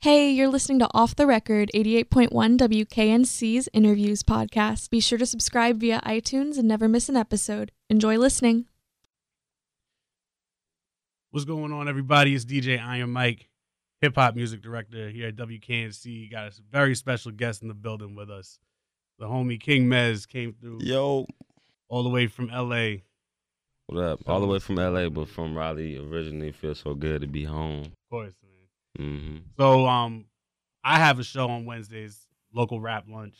Hey, you're listening to Off the Record 88.1 WKNC's Interviews podcast. Be sure to subscribe via iTunes and never miss an episode. Enjoy listening. What's going on, everybody? It's DJ Iron Mike, hip hop music director here at WKNC. Got a very special guest in the building with us. The homie King Mez came through Yo, all the way from LA. what up? All the way from LA, but from Raleigh originally. Feels so good to be home. Of course, man. hmm So, um, I have a show on Wednesdays, local rap lunch.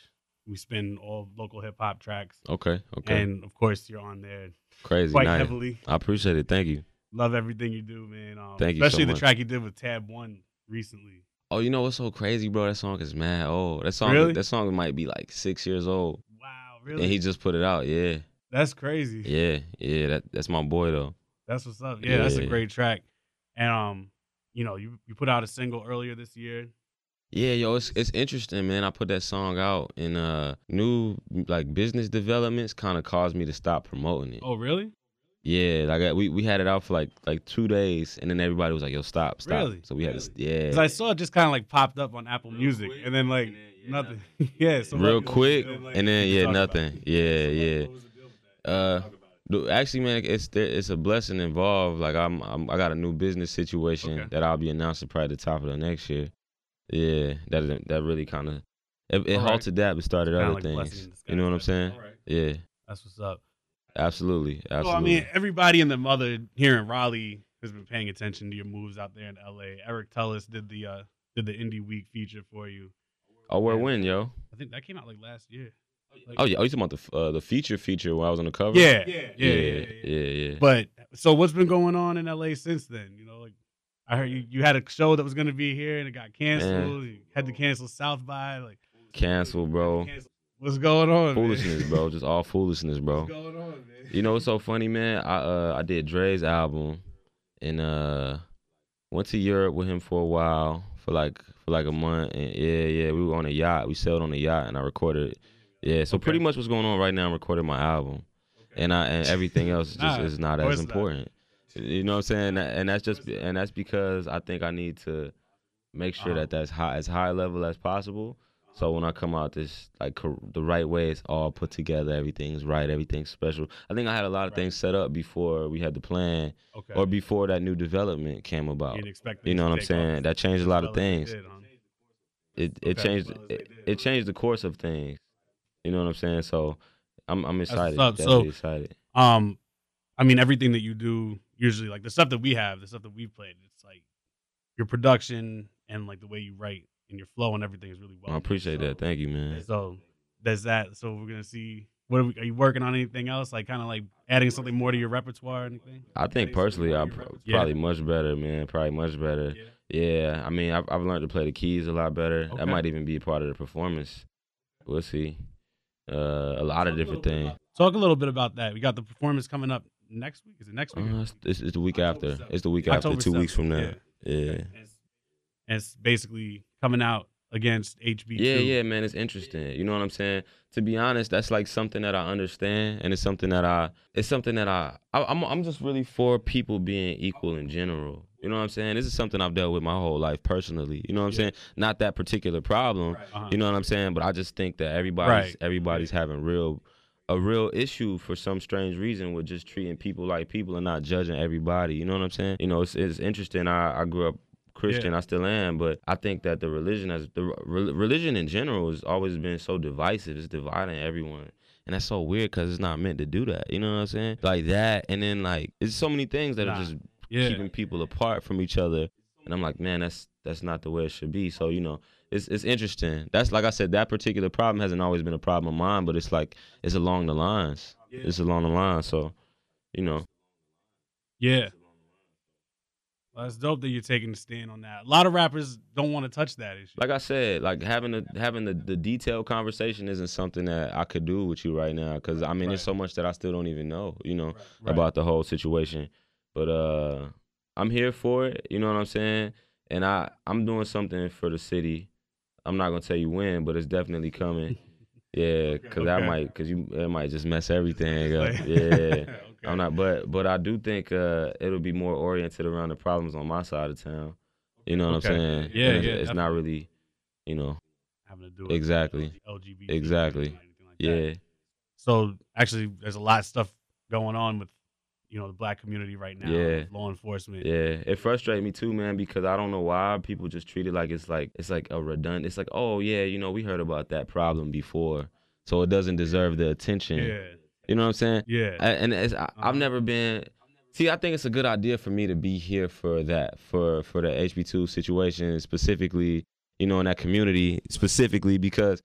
We spin all local hip hop tracks, Okay, okay. and of course, you're on there Crazy quite nice. heavily. I appreciate it. Thank you. Love everything you do, man. Um, Thank you so especially the much. track you did with Tab One recently. Oh, you know what's so crazy, bro? That song is mad old. That song, Really? that song might be like six years old, Wow, really? and he just put it out. Yeah, That's crazy. yeah, yeah. That that's my boy though. That's what's up. Yeah, that's a great track. And um, you know, you you put out a single earlier this year. Yeah, yo, it's it's interesting, man. I put that song out, and uh, new like business developments kind of caused me to stop promoting it. Oh, really? Yeah, like we we had it out for like like two days, and then everybody was like, "Yo, stop, stop." Really? So we had to, yeah. Because I saw it just kind of like popped up on Apple Music, and then like nothing. yeah, so real like- quick, like, and then yeah, nothing. Yeah, So, yeah. what was the deal with that? Uh, Talk about it. dude, actually, man, it's there, it's a blessing involved. Like I'm, I'm I got a new business situation Okay. that I'll be announcing probably at the top of the next year. Yeah, that that really kind of it, it All right. halted that, but started Kinda other like things. You know what I'm saying? Right. Yeah, That's what's up. absolutely, absolutely. So, I mean, everybody and the mother here in Raleigh has been paying attention to your moves out there in LA. Eric Tullis did the uh did the Indy Week feature for you. oh, where yeah. when, yo? I think that came out like last year. Like- Oh yeah, oh you talking about the uh, the feature feature when I was on the cover? yeah, yeah, yeah, yeah, yeah. yeah. But so what's been going on in LA since then? You know, like I heard you, you had a show that was gonna be here and it got canceled. You had to cancel South by like Cancel, bro. cancel- What's going on? man? Foolishness, bro. Just all foolishness, bro. What's going on, man? You know what's so funny, man? I uh I did Dre's album and uh went to Europe with him for a while for like for like a month and yeah, yeah, we were on a yacht. We sailed on a yacht and I recorded it. Yeah, so Okay. pretty much what's going on right now, I'm recording my album. And I and everything else just Nah, is not as not. important. You know what I'm saying? And that's just and that's because I think I need to make sure Uh-huh. that that's high as high level as possible. So when I come out this like the right way, it's all put together. Everything's right. Everything's special. I think I had a lot of Right. things set up before we had the plan, Okay. or before that new development came about. You know what I'm saying? That changed a lot of well as they things. It it Okay. changed it, it changed the course of things. You know what I'm saying? So I'm I'm excited. So- excited. Um, I mean, everything that you do usually, like the stuff that we have, the stuff that we've played, it's like your production and like the way you write and your flow and everything is really well. I appreciate that. Thank you, man. So that's that. So we're gonna see. What are, we, are you working on? Anything else? Like kind of like adding something more to your repertoire? Or anything? I think personally, I'm pr- Yeah. probably much better, man. Probably much better. Yeah, I mean, I've, I've learned to play the keys a lot better. Okay. That might even be part of the performance. We'll see. Uh, a lot of different things. Talk a little bit about that. We got the performance coming up next week. Is it next week? Uh, it's, it's, the week after. It's the week October after, two weeks from now. yeah. Yeah. And it's, and it's basically coming out against HB2. Yeah, yeah, man, it's interesting. You know what I'm saying? To be honest, that's like something that I understand, and it's something that I, it's something that I, I I'm, I'm just really for people being equal in general. You know what I'm saying? This is something I've dealt with my whole life personally. You know what I'm Yeah. saying? Not that particular problem. Uh-huh. You know what I'm saying? But I just think that everybody's Right. everybody's having real a real issue for some strange reason with just treating people like people and not judging everybody. You know what I'm saying? You know, it's it's interesting. I I grew up Christian, I still am, but I think that the religion has the re- religion in general has always been so divisive. It's dividing everyone. And that's so weird because it's not meant to do that. You know what I'm saying? Like that, and then like it's so many things that Nah. are just yeah. keeping people apart from each other. And I'm like, man, that's that's not the way it should be. So you know, it's it's interesting. That's like I said, that particular problem hasn't always been a problem of mine, but it's like it's along the lines. It's along the lines. So, you know, Yeah. Well, that's dope that you're taking a stand on that. A lot of rappers don't want to touch that issue. like I said, like having the having the, the detailed conversation isn't something that I could do with you right now because I mean, there's so much that I still don't even know. You know, Right. about the whole situation. But uh I'm here for it, you know what I'm saying? And I I'm doing something for the city. I'm not going to tell you when, but it's definitely coming. Yeah, that Okay. might cuz you it might just mess everything up. Yeah. Okay. I'm not but but I do think uh it'll be more oriented around the problems on my side of town. You know what Okay. I'm saying? Yeah, And it's, yeah, It's not really, you know, having to do Exactly. LGBT Exactly. like that. yeah, So actually, there's a lot of stuff going on with you know the black community right now. Yeah. Law enforcement. yeah. It frustrates me too, man, because I don't know why people just treat it like it's like it's like a redundant. It's like, oh yeah, you know, we heard about that problem before, so it doesn't deserve the attention. Yeah. You know what I'm saying? Yeah. I- and it's, I, Uh-huh. I've never been. See, I think it's a good idea for me to be here for that, for for the HB2 situation specifically. You know, in that community specifically because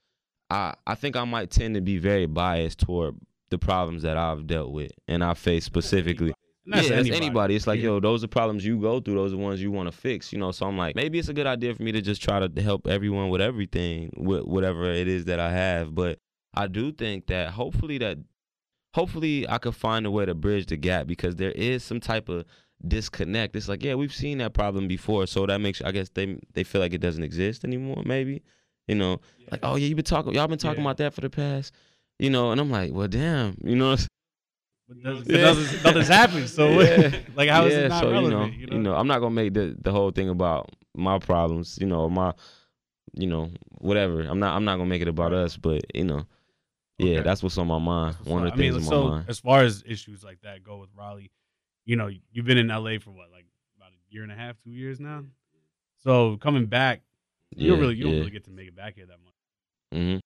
I I think I might tend to be very biased toward the problems that I've dealt with and I face specifically. And that's yeah, anybody. anybody. It's like, Yeah. yo, those are problems you go through. Those are ones you want to fix. You know, so I'm like, maybe it's a good idea for me to just try to help everyone with everything, with whatever it is that I have. But I do think that hopefully that, hopefully I could find a way to bridge the gap because there is some type of disconnect. It's like, yeah, we've seen that problem before, so that makes I guess they they feel like it doesn't exist anymore. Maybe, you know, like, oh yeah, you've been talking, y'all been talking Yeah. about that for the past, you know, and I'm like, well, damn, you know. But doesn't, Yeah. nothing's happened. So Yeah. like, how is yeah, it not so relevant? you know, you know, I'm not gonna make the the whole thing about my problems, you know, my, you know, whatever. I'm not I'm not gonna make it about us, but you know, yeah, Okay. that's what's on my mind. One of the I mean, things on so my mind. as far as issues like that go with Raleigh, you know, you've been in LA for what, like about a year and a half, two years now. So coming back, you don't really you don't really get to make it back here that much. Mm hmm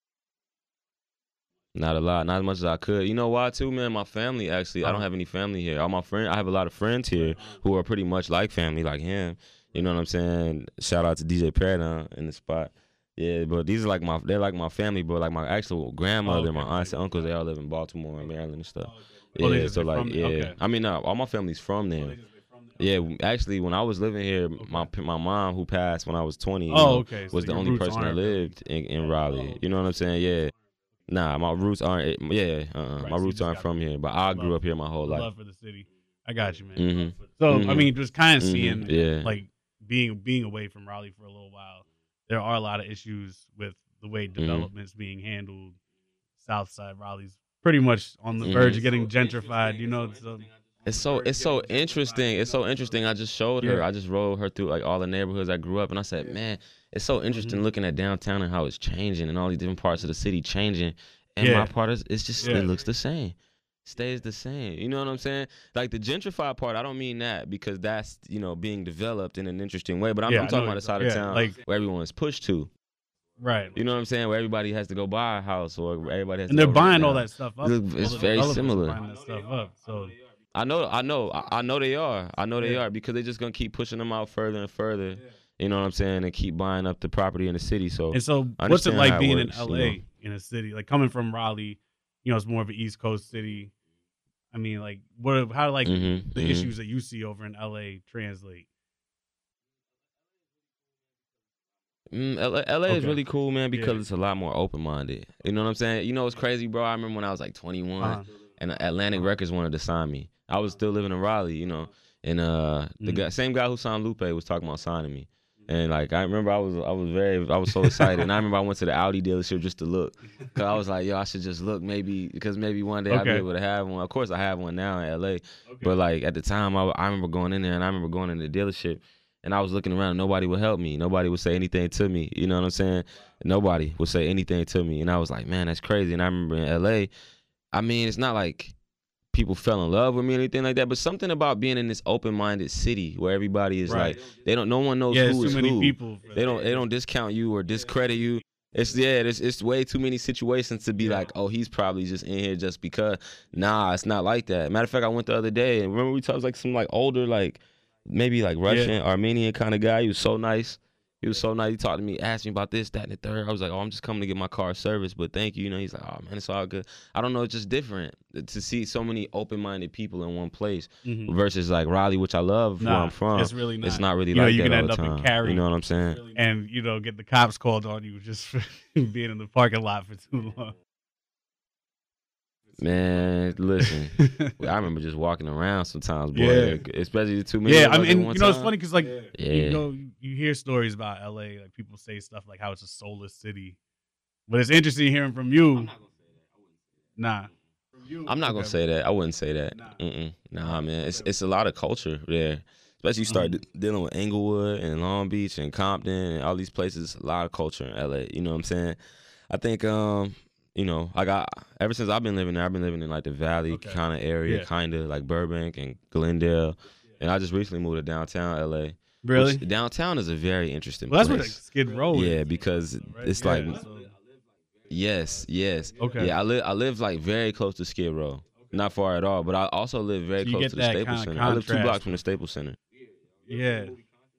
Not a lot, not as much as I could. You know why too, man? My family actually, I don't have any family here. All my friends, I have a lot of friends here who are pretty much like family, like him. You know what I'm saying? Shout out to DJ Paradigm in the spot. Yeah, but these are like my, they're like my family, but Like my actual grandmother, Oh, okay. my aunts and uncles, they all live in Baltimore and Maryland and stuff. Oh, Yeah, so like, yeah. Okay. I mean, no, all my family's from there. Yeah, actually, when I was living here, my my mom who passed when I was 20 you Oh, okay. So was the only person that lived in, in Raleigh. You know what I'm saying? Yeah. Nah, my roots aren't. Yeah, uh, Right, my you roots aren't from here, but I grew love- up here my whole life. love for the city. I got you, man. Mhm. So I Mhm. mean, just kind of Mhm, seeing yeah. like being being away from Raleigh for a little while, there are a lot of issues with the way Mm-hmm. development's being handled. South Side Raleigh's pretty much on the verge Mhm. of getting gentrified. You know, so It's so it's so interesting. It's so interesting. I just showed her. Yeah. I just rode her through like all the neighborhoods I grew up, and I said, man, it's so interesting Mhm. looking at downtown and how it's changing, and all these different parts of the city changing. And Yeah. my part is it's just Yeah. it looks the same, stays the same. You know what I'm saying? Like the gentrified part, I don't mean that because that's you know being developed in an interesting way. But I'm, Yeah, I'm talking about the side of town like- where everyone's pushed to. right. You know what I'm saying? Where everybody has to go buy a house or everybody has and they're buying all that stuff up. All it's very similar. Buying that stuff up. So I know, I know, I know they are. I know they are because they're just gonna keep pushing them out further and further. You know what I'm saying? And keep buying up the property in the city. So and so, what's it like how it being works, in you LA know. in a city like coming from Raleigh? You know, it's more of an East Coast city. I mean, like, what? How like Mhm, the mhm. issues that you see over in LA translate? Mm, LA, LA is really cool, man, because Yeah. it's a lot more open minded. You know what I'm saying? You know what's crazy, bro? I remember when I was like 21 Uh-huh. and Atlantic Records wanted to sign me. I was still living in Raleigh, you know, and uh, the Mhm. guy, same guy who signed Lupe was talking about signing me. And like I remember, I was I was very I was so excited, and I remember I went to the Audi dealership just to look, cause I was like, yo, I should just look, maybe because maybe one day I'll be able to have one. Of course, I have one now in LA, but like at the time, I, I remember going in there, and I remember going in the dealership, and I was looking around, and nobody would help me, nobody would say anything to me. You know what I'm saying? Nobody would say anything to me, and I was like, man, that's crazy. And I remember in LA, I mean, it's not like people fell in love with me or anything like that, but something about being in this open-minded city where everybody is Right. like, they don't, no one knows yeah, who many who. people. They don't, they don't discount you or discredit you. It's yeah, it's, it's way too many situations to be Yeah. like, oh, he's probably just in here just because. Nah, it's not like that. Matter of fact, I went the other day and remember we talked like some like older like maybe like Russian, Armenian kind of guy. He was so nice. He was so nice. He talked to me, asked me about this, that, and the third. I was like, oh, I'm just coming to get my car serviced, but thank you. You know, he's like, oh man, it's all good. I don't know, it's just different to see so many open-minded people in one place Mhm. versus like Raleigh, which I love where I'm from. it's really not. It's not really You know, like you that can all end the up in time. Cary. You know what I'm saying? and you know get the cops called on you just for being in the parking lot for too long. Man, listen. I remember just walking around sometimes, boy. Yeah. especially the two minutes. yeah, I mean, and, you know, it's funny because like Yeah. you know, you hear stories about LA, like people say stuff like how it's a soulless city, but it's interesting hearing from you. Nah, I'm not gonna Okay. say that. I wouldn't say that. Nah. Mm-mm. Nah, man. It's it's a lot of culture there, especially you start Mhm. dealing with Inglewood and Long Beach and Compton and all these places. A lot of culture in LA. You know what I'm saying? I think um, you know, I got ever since I've been living there, I've been living in like the Valley Okay. kind of area, Yeah. kind of like Burbank and Glendale. And I just recently moved to downtown LA. Really? downtown is a very interesting Well, that's where place. Skid Row is. yeah, because right? it's Yeah, like so- yes, yes. Okay. Yeah, I live I live like very close to Skid Row. Not far at all, but I also live very So close to the Staples Center. I live two blocks from the Staples Center. yeah.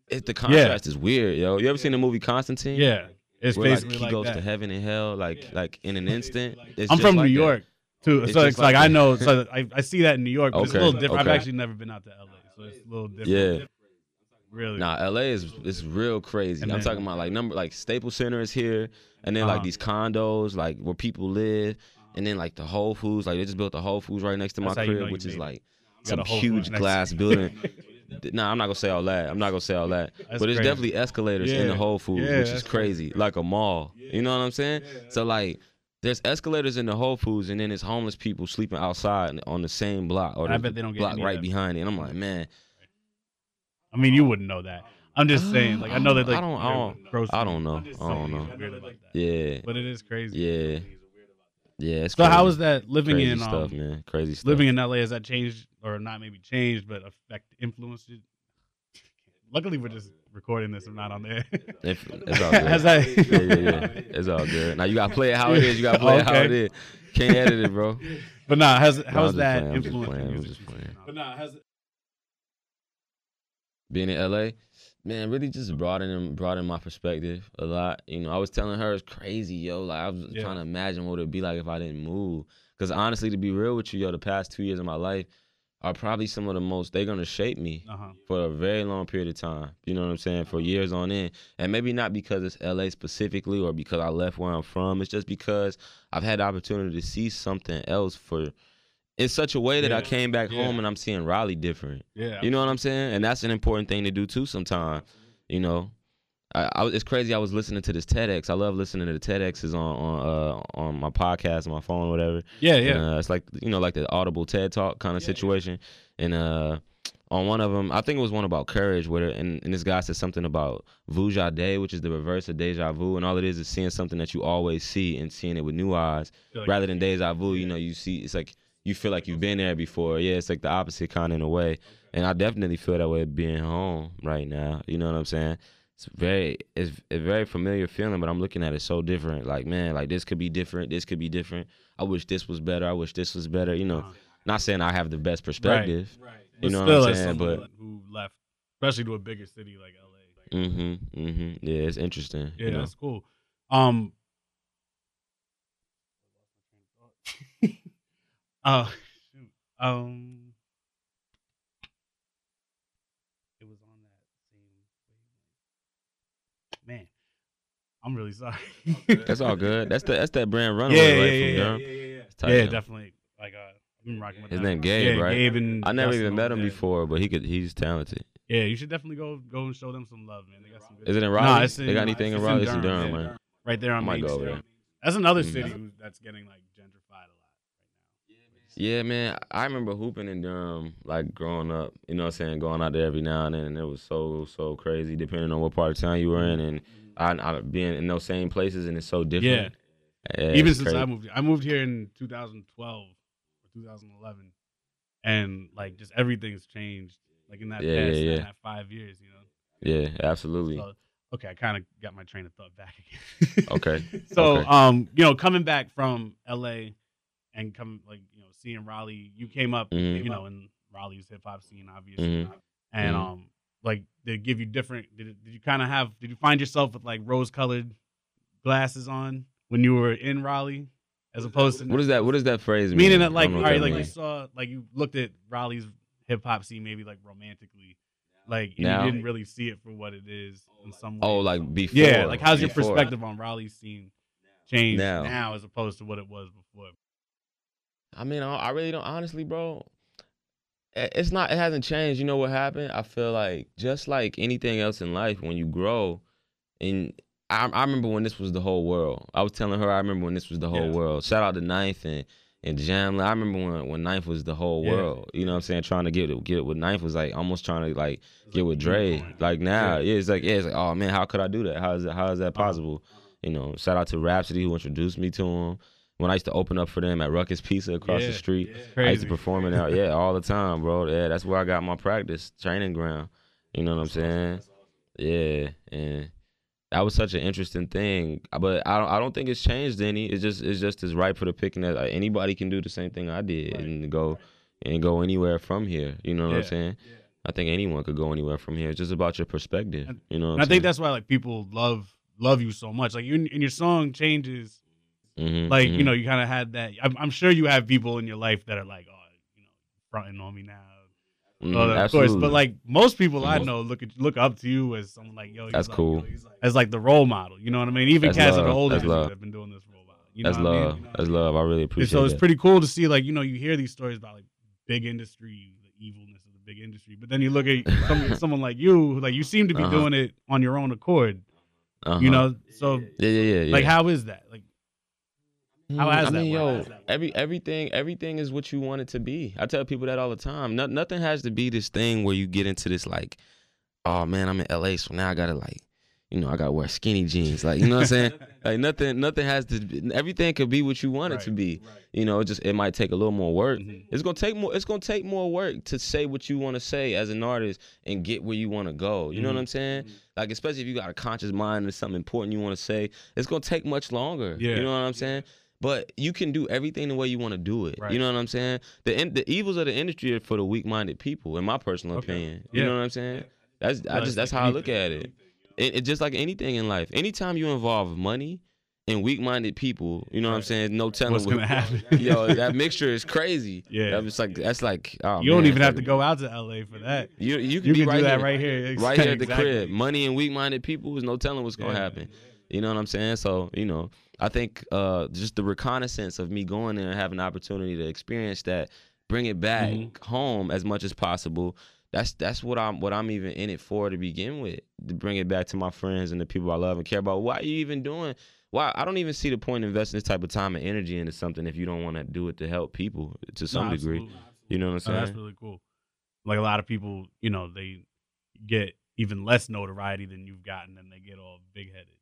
It, the contrast is weird, yo. You ever seen the movie Constantine? Yeah. It's Where like, basically he like goes that. to heaven and hell, like like in an instant. It's I'm just from like New that. York too, It's so it's like, like I know. So I, I see that in New York, but it's a little different. I've actually never been out to LA, so it's a little different. Yeah. Really. Nah, LA is is real crazy. And I'm then- talking about like number like Staples Center is here, and then Uh-huh. like these condos like where people live, and then like the Whole Foods. Like they just built the Whole Foods right next to my That's how you know crib, which is it. like some huge glass building. nah, I'm not gonna say all that. I'm not gonna say all that. That's but it's crazy. definitely escalators in the Whole Foods, Yeah, which is crazy, like a mall. You know what I'm saying? So like. There's escalators in the Whole Foods, and then there's homeless people sleeping outside on the same block, or I bet they don't get block right behind it. And I'm like, man, I mean, you wouldn't know that. I'm just saying. Like I know that. Like, I don't- I don't- I don't know. I don't know. it's weird about that. yeah, But it is crazy. Yeah. Yeah. It's So how crazy. was that living crazy in stuff, um, man? Crazy stuff. living in LA? Has that changed or not? Maybe changed, but affect influenced it. Luckily, we're just recording this I'm not on there. If- it's all good. That? yeah, yeah, yeah. It's all good. Now you gotta play it how it is. You gotta play it how it is. Can't edit it, bro. But nah, how's I'm that influenced music? But nah, has Being in LA, man, really just broadening broadening my perspective a lot. You know, I was telling her it's crazy, yo. Like I was Yeah. trying to imagine what it'd be like if I didn't move. Cause honestly, to be real with you, yo, the past two years of my life are probably some of the most. They're gonna shape me. uh huh. for a very long period of time. You know what I'm saying? For years on end. And maybe not because it's LA specifically or because I left where I'm from. It's just because I've had the opportunity to see something else for in such a way that I came back Yeah. home and I'm seeing Raleigh different. Yeah. You know what I'm saying? And that's an important thing to do too sometimes. You know. I, I it's crazy. I was listening to this TEDx. I love listening to the TEDx's on on uh, on my podcast, on my phone, whatever. Yeah, And, yeah. uh, it's like you know, like the Audible TED Talk kind of situation. And uh, on one of them, I think it was one about courage, where and, and this guy said something about vuja de, which is the reverse of deja vu, and all it is is seeing something that you always see and seeing it with new eyes, like- rather than deja vu. You know, you see, it's like you feel like you've been there before. Yeah, it's like the opposite kind in a way. And I definitely feel that way being home right now. You know what I'm saying? It's very, it's a very familiar feeling, but I'm looking at it so different. Like, man, like this could be different. This could be different. I wish this was better. I wish this was better. You know, not saying I have the best perspective. But You know still, what I'm saying? But who left, especially to a bigger city like LA. mm-hmm, mm-hmm. Yeah, it's interesting. Yeah, you know? that's cool. Um. Oh, shoot. Um. It was on that same. Man, I'm really sorry. That's all good. That's the that's that brand Yeah, runaway yeah, right yeah, from yeah, yeah, yeah, yeah. Yeah, definitely. Like, uh, I've been rocking with His name Gabe, yeah, right? Gabe and I never even met him before, but he could he's talented. Yeah, you should definitely go go and show them some love, man. They got some good. Is it in Nah, Raleigh? they got anything in it's Raleigh? It's in Durham, man. right there on I might Main go Street. there. That's another Mhm. city that's getting like gentrified a lot right Yeah, man. I remember hooping in Durham, like growing up. You know what I'm saying? Going out there every now and then, and it was so so crazy. Depending on what part of town you were in, and I, I being in those same places, and it's so different. Yeah, Yeah, even since crazy. I moved, here. I moved here in 2012 or 2011, and like just everything's changed. Like in that Yeah, past yeah, yeah. five years, you know. Yeah, absolutely. So, okay, I kind of got my train of thought back again. Okay. So, Okay. um, you know, coming back from LA and coming like you know seeing Raleigh, you came up, Mhm. you know, in Raleigh's hip hop scene, obviously, Mhm. and Mhm. um, like they give you different. Did it, did you kind of have? Did you find yourself with like rose colored glasses on when you were in Raleigh, as opposed to what is that? What does that phrase mean? meaning that like don't all know what right, that like you saw like you looked at Raleigh's hip hop scene maybe like romantically, like and Now? you didn't really see it for what it is in some way. Oh, like before. yeah, like how's your perspective on Raleigh's scene changed Now. now. as opposed to what it was before? I mean, I, I really don't. Honestly, bro, it's not. It hasn't changed. You know what happened? I feel like just like anything else in life, when you grow, and I, I remember when this was the whole world. I was telling her I remember when this was the whole Yeah. world. Shout out to Ninth and and jam. I remember when when Ninth was the whole Yeah. world. You know what I'm saying? Trying to get it, get it with Ninth was like almost trying to like get with Dre. Like now, yeah. it's like yeah, it's like oh man, how could I do that? How is that? How is that possible? You know, shout out to Rapsody who introduced me to him. When I used to open up for them at Ruckus Pizza across Yeah, the street, it's I used to perform in there, yeah, all the time, bro. Yeah, that's where I got my practice training ground. You know what I'm saying? Yeah, and that was such an interesting thing. But I don't, I don't think it's changed any. It's just, it's just as ripe for the picking that like, anybody can do the same thing I did and go, and go anywhere from here. You know what I'm Yeah. saying? I think anyone could go anywhere from here. It's just about your perspective. You know, what And I I'm think that's why like people love love you so much. Like you in your song changes. Mhm, Like mhm. you know, you kind of had that. I'm, I'm sure you have people in your life that are like, oh, you know, fronting on me now. Oh, of course, but like most people I know look at look up to you as someone like yo. That's like- cool. As like the role model, you know what I mean? Even That's cats love. older you love. that have been doing this a while. You know that's what I mean? love. That's love. I really And appreciate so it's that. pretty cool to see, like you know, you hear these stories about like big industry, the evilness of the big industry, but then you look at some, someone like you, who, like you seem to be Uh-huh. doing it on your own accord. Uh-huh. You know, so Yeah, yeah, yeah. yeah. like how is that? Like How Mm, has I that mean, worked? yo, that every everything everything is what you want it to be. I tell people that all the time. No, nothing has to be this thing where you get into this like, oh man, I'm in LA, so now I gotta like, you know, I gotta wear skinny jeans. Like, you know what I'm saying? like nothing, nothing has to. Be, everything could be what you want it to Right, be. You know, it just it might take a little more work. Mhm. It's gonna take more. It's gonna take more work to say what you want to say as an artist and get where you want to go. You know Mhm. what I'm saying? Like especially if you got a conscious mind and something important you want to say, it's gonna take much longer. Yeah. You know what I'm saying? But you can do everything the way you want to do it. Right. You know what I'm saying? The in, the evils of the industry are for the weak-minded people, in my personal Okay. opinion. Yeah. You know what I'm saying? That's I just that's how I look at it. It, it just like anything in life. Anytime you involve money and weak-minded people, you know what I'm saying? No telling what's what- gonna happen? Yo, that mixture is crazy. Yeah. That was like that's like oh, you don't even have like- to go out to LA for that. You you can You be can right do that here, right here, right here at the crib. Money and weak-minded people is no telling what's gonna Yeah. happen. You know what I'm saying? So you know, I think uh, just the reconnaissance of me going there and having the opportunity to experience that, bring it back Mhm. home as much as possible. That's that's what I'm what I'm even in it for to begin with. To bring it back to my friends and the people I love and care about. Why are you even doing? Why I don't even see the point in investing this type of time and energy into something if you don't want to do it to help people to some No, degree. absolutely. You know what I'm saying? that's really cool. Like a lot of people, you know, they get even less notoriety than you've gotten, and they get all big headed.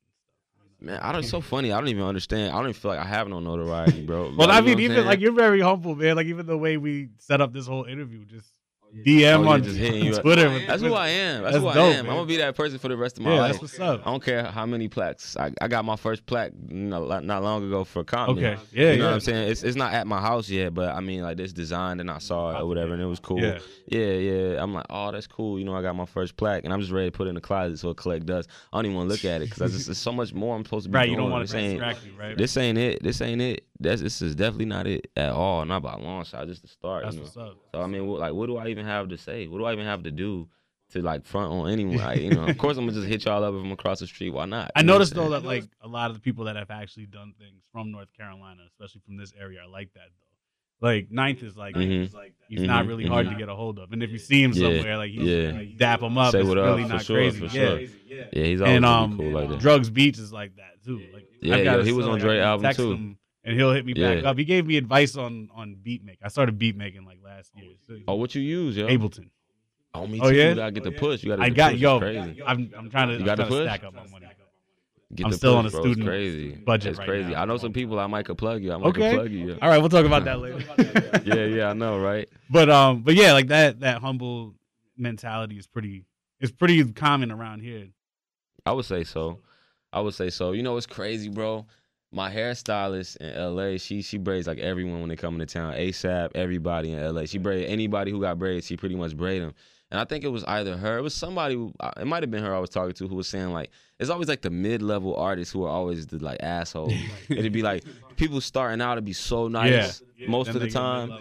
Man, I don't. It's so funny. I don't even understand. I don't even feel like I have no notoriety, bro. Well, Like, I mean, even like you're very humble, man. Like even the way we set up this whole interview, just Oh, DM Oh, yeah, on just hitting you up. Twitter. with- That's who I am. That's, That's who I dope, am. man. I'm gonna be that person for the rest of my Yeah, life. that's what's up. I don't care how many plaques. I, I got my first plaque not not long ago for Compton. Okay, yeah, you know yeah. what I'm saying? It's it's not at my house yet, but I mean like this design and I saw it or whatever, and it was cool. Yeah. yeah, yeah. I'm like, oh, that's cool. You know, I got my first plaque, and I'm just ready to put it in the closet so it collect dust. I don't even want to look at it because I there's so much more I'm supposed to be Right, doing. you don't want This to ain't- distract you, right? This ain't it. This ain't it. That's this is definitely not it at all. Not by a long shot. Just the start. That's you know? what's up. So I mean, what, like, what do I even have to say? What do I even have to do to like front on anyone? Like, you know, of course I'm gonna just hit y'all up from across the street. Why not? I You noticed though that like a lot of the people that have actually done things from North Carolina, especially from this area, are like that though. Like Ninth is like Mhm. he's not Mhm, really hard mhm. to get a hold of, and if you see him Yeah, somewhere, like he's yeah. like, dap him up. Say it's what up, really for not sure, crazy. for yeah. sure. yeah, he's always And really um, cool like that. Drugs Beats is like that too. Like Yeah, I've yo, he was on like, Dre album, text too. Him, and he'll hit me back up. He gave me advice on on beat make. I started beat making like last year. So, Oh, what you use, yo? Ableton. Oh, me too. Oh, yeah? You gotta get the push. You gotta. I get the got push. yo. It's crazy. I'm I'm trying to, You I'm got the trying to push? stack up my money. Get I'm still push, on a bro. student It's crazy. budget It's right crazy. now. I know some people I might could plug you. I might Okay. plug you. All right, we'll talk about that later. Yeah, yeah, I know, right? But um, but yeah, like that that humble mentality is pretty is pretty common around here. I would say so. I would say so. You know it's crazy, bro? My hairstylist in LA, she she braids like everyone when they come into town. ASAP, everybody in LA. She braid anybody who got braids, she pretty much braid them. And I think it was either her, it was somebody, who, it might have been her I was talking to who was saying like, it's always like the mid level artists who are always the like assholes. It'd be like people starting out to be so nice most Then of the time.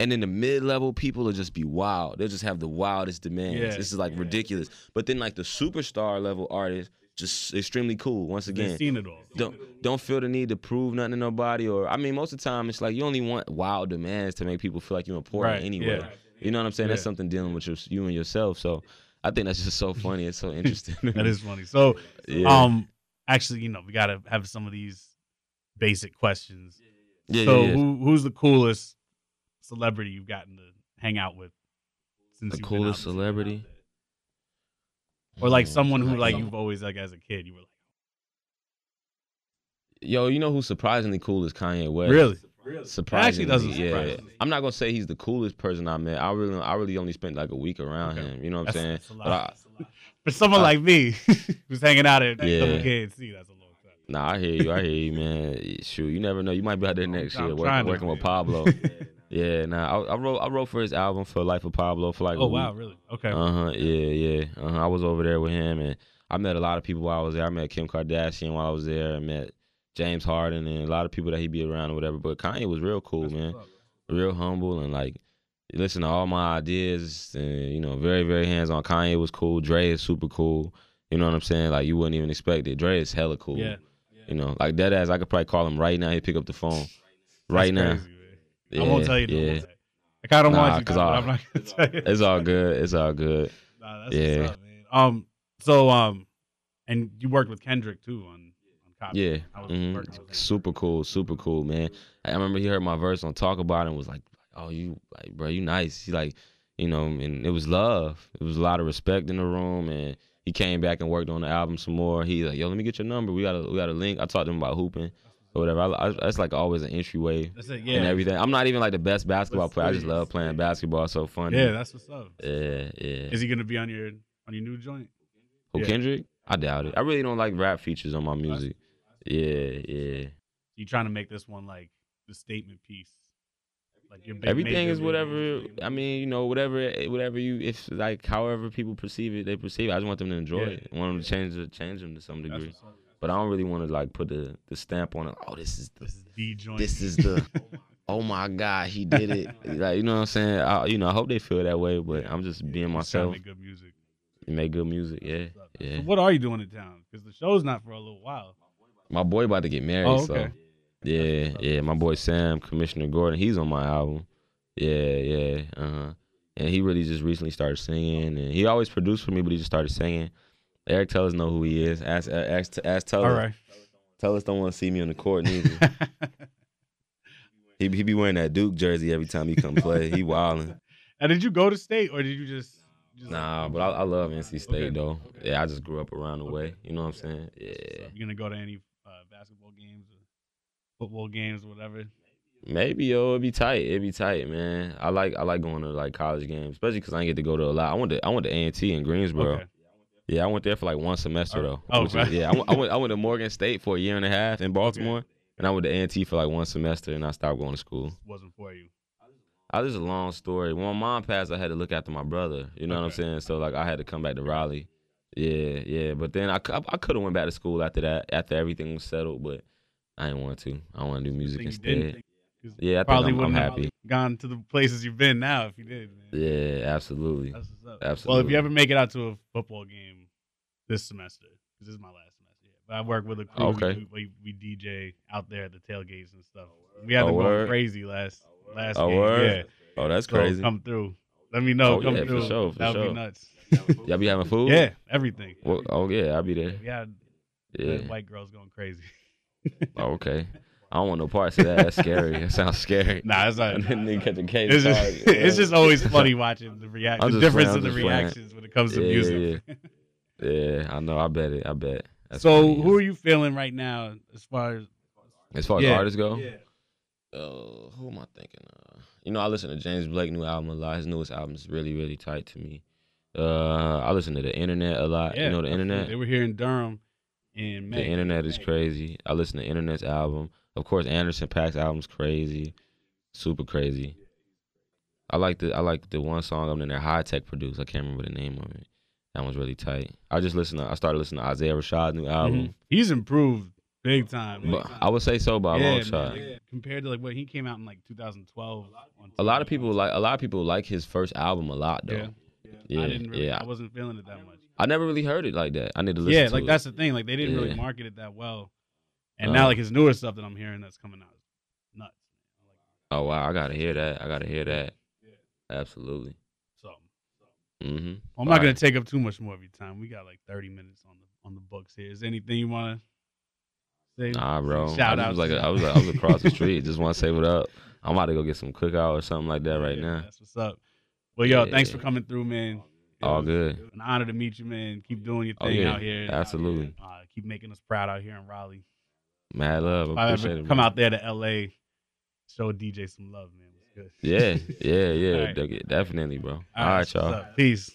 And then the mid level people will just be wild. They'll just have the wildest demands. Yeah. This is like ridiculous. But then like the superstar level artists, just extremely cool. Once again, seen it all. don't don't feel the need to prove nothing to nobody. Or I mean, most of the time it's like you only want wild demands to make people feel like you're important Right, anyway. yeah. You know what I'm saying? That's something dealing with your, you and yourself. So I think that's just so funny. It's so interesting. That is funny. So Yeah. um, actually, you know, we gotta have some of these basic questions. Yeah, so yeah, yeah. who who's the coolest celebrity you've gotten to hang out with? Since the you've been out coolest in the scene? celebrity. Or like someone who like you've always like as a kid you were like Yo, you know who's surprisingly cool is Kanye West. really Surprisingly, doesn't yeah. surprise me. I'm not gonna say he's the coolest person I met. I really, I really only spent like a week around Okay. him. You know what I'm saying? that's a But lot. For someone Uh, like me who's hanging out at Yeah. WKNC that's a long time. nah, I hear you. I hear you, man. Shoot, you never know. You might be out there next I'm year trying working, working with Pablo. yeah, nah. I, I wrote, I wrote for his album for Life of Pablo for like Oh wow, really? Okay. Uh huh. Yeah, yeah. Uh huh. I was over there with him, and I met a lot of people while I was there. I met Kim Kardashian while I was there. I met James Harden and a lot of people that he be around or whatever. But Kanye was real cool, That's man. up. Real humble and like listen to all my ideas and you know very very hands on. Kanye was cool. Dre is super cool. You know what I'm saying? Like you wouldn't even expect it. Dre is hella cool. Yeah. You know, like dead ass. I could probably call him right now. He'd pick up the phone right now. Crazy, man. I won't Yeah, tell you. No, yeah. I kind of Nah, want you, 'cause to, but I- I'm not gonna tell you. It's all good. It's all good. Nah, that's Yeah. what's up, man. Um, so um, and you worked with Kendrick too on on Copy. Yeah. I was mhm. working with him. Super cool. Super cool, man. I remember he heard my verse on Talk About It and was like, "Oh, you, like, bro, you nice." He like, you know, and it was love. It was a lot of respect in the room, and he came back and worked on the album some more. He like, "Yo, let me get your number. We got a we got a link." I talked to him about hooping or whatever. I, I, that's like always an entryway That's it. yeah. and everything. I'm not even like the best basketball player. I just love playing basketball. It's so funny. Yeah, that's what's up. yeah, yeah. Is he gonna be on your on your new joint? Who yeah. Kendrick? I doubt it. I really don't like rap features on my music. Yeah, yeah. You trying to make this one like the statement piece? Like your Everything is whatever. I mean, you know, whatever, eh, whatever you, if like, however people perceive it, they perceive it. I just want them to enjoy Yeah. it. I want them to change it, change them to some degree. What's up. But I don't really want to like put the the stamp on it. Oh, this is the, This is the joint. this is the. Oh my God, he did it! Like you know what I'm saying? I, you know, I hope they feel that way. But I'm just being Just trying myself. Make good music. Make good music. Yeah, So yeah. what are you doing in town? Because the show's not for a little while. My boy about to get married. Oh, So okay. yeah, yeah. My boy Sam, Commissioner Gordon, he's on my album. Yeah, yeah. Uh huh. And he really just recently started singing, and he always produced for me, but he just started singing. Eric Tullis know who he is. Ask, ask, ask Tullis. All right. Tullis don't want to see me on the court neither. he he be wearing that Duke jersey every time he come play. He wildin'. and did you go to state or did you just? just Nah, but I, I love NC State Okay. though. Yeah, I just grew up around the way. You know what I'm saying? So Yeah. you gonna go to any uh, basketball games or football games or whatever? Maybe yo, it'd be tight. It'd be tight, man. I like I like going to like college games, especially because I didn't get to go to a lot. I went to I went to A and T in Greensboro. Okay. Yeah, I went there for like one semester though. oh, is- yeah, I went, I went I went to Morgan State for a year and a half in Baltimore, and I went to A and T for like one semester, and I stopped going to school. Wasn't for you. I this is a long story. When my mom passed, I had to look after my brother. You know what I'm saying? So like I had to come back to Raleigh. Yeah, yeah. But then I, cou- I could have went back to school after that, after everything was settled. But I didn't want to. I want to do music instead. Didn't? 'Cause Yeah, I think probably I'm, I'm wouldn't have happy. Gone to the places you've been now if you did. Man. Yeah, absolutely. That's what's up. Absolutely. Well, if you ever make it out to a football game this semester, because this is my last semester, yeah. But I work with a crew. Okay. We, we, we DJ out there at the tailgates and stuff. We had Oh, them going word? crazy last last Oh, game. word? Yeah. Oh, that's So crazy. come through. Let me know. Oh, come yeah, for through. sure, for that would sure. be nuts. Y'all be having food? Yeah, everything. Well, oh yeah, I'll be there. Yeah, Yeah. white girls going crazy. Oh, okay. I don't want no parts of that. That's scary. That sounds scary. Nah, it's not. And then they catch a case. It's just, card. it's just always funny watching the reaction, the difference playing, in the just playing. reactions when it comes to Yeah, music. Yeah, I know. I bet it. I bet. That's so, funny, who are you feeling right now as far as As far as Yeah. artists go, uh, who am I thinking? Uh, you know, I listen to James Blake new album a lot. His newest album is really, really tight to me. Uh, I listen to the internet a lot. Yeah, you know, the internet. They were here in Durham in May. The internet is crazy. I listen to internet's album. Of course, Anderson Paak's album's crazy, super crazy. I like the I like the one song I'm in there, Hi-Tek produced. I can't remember the name of it. That one's really tight. I just listened. To, I started listening to Isaiah Rashad's new album. Mhm. He's improved big time. But I would say so by a yeah, long shot. like, compared to like when he came out in like 2012. on A lot of people like a lot of people like his first album a lot though. Yeah. Yeah, I didn't really, yeah. I wasn't feeling it that much. I never really heard it like that. I need to listen. Yeah, like it. that's the thing. Like they didn't really market it that well. And uh-huh. now like his newer stuff that I'm hearing that's coming out nuts. Oh wow, I gotta hear that. I gotta hear that. Yeah. Absolutely. So, so. Mm-hmm. I'm All not right. gonna take up too much more of your time. We got like 30 minutes on the on the books here. Is anything you wanna say? Nah, bro. Shout out. Like I was like, I was across the street. Just wanna say what up. I'm about to go get some cookout or something like that right yeah, now. That's what's up. Well, yo, yeah. thanks for coming through, man. It All good. An honor to meet you, man. Keep oh, doing your oh, thing oh, yeah. out here. Absolutely. Out here. Uh, keep making us proud out here in Raleigh. Mad love. I appreciate. Come out there to LA, show DJ some love, man. Good. Yeah, yeah, yeah. right. Definitely, bro. All, All right, right y'all. Peace.